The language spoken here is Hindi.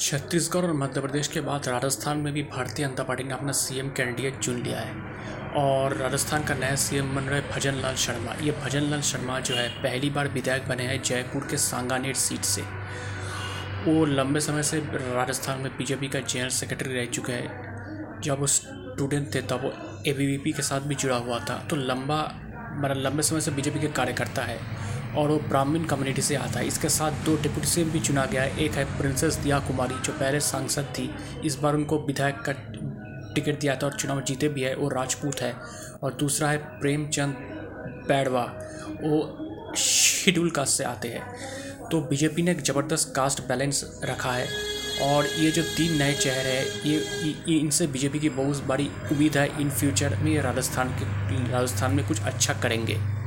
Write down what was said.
छत्तीसगढ़ और मध्य प्रदेश के बाद राजस्थान में भी भारतीय जनता पार्टी ने अपना सीएम कैंडिडेट चुन लिया है। और राजस्थान का नया सीएम बन रहा भजन लाल शर्मा। ये भजन लाल शर्मा जो है, पहली बार विधायक बने हैं जयपुर के सांगानेर सीट से। वो लंबे समय से राजस्थान में बीजेपी का जनरल सेक्रेटरी रह चुके हैं। जब वो स्टूडेंट थे, तब वो ए के साथ भी जुड़ा हुआ था। तो लंबा मतलब लंबे समय से बीजेपी के कार्यकर्ता है। और वो ब्राह्मण कम्युनिटी से आता है। इसके साथ दो डिप्टी सीएम भी चुना गया है। एक है प्रिंसेस दिया कुमारी जो पहले सांसद थी। इस बार उनको विधायक का टिकट दिया था और चुनाव जीते भी है। वो राजपूत है। और दूसरा है प्रेमचंद बैडवा वो शेड्यूल कास्ट से आते हैं। तो बीजेपी ने एक ज़बरदस्त कास्ट बैलेंस रखा है। और ये जो तीन नए चेहरे हैं ये, ये इनसे बीजेपी की बहुत बड़ी उम्मीद है। इन फ्यूचर में ये राजस्थान के राजस्थान में कुछ अच्छा करेंगे।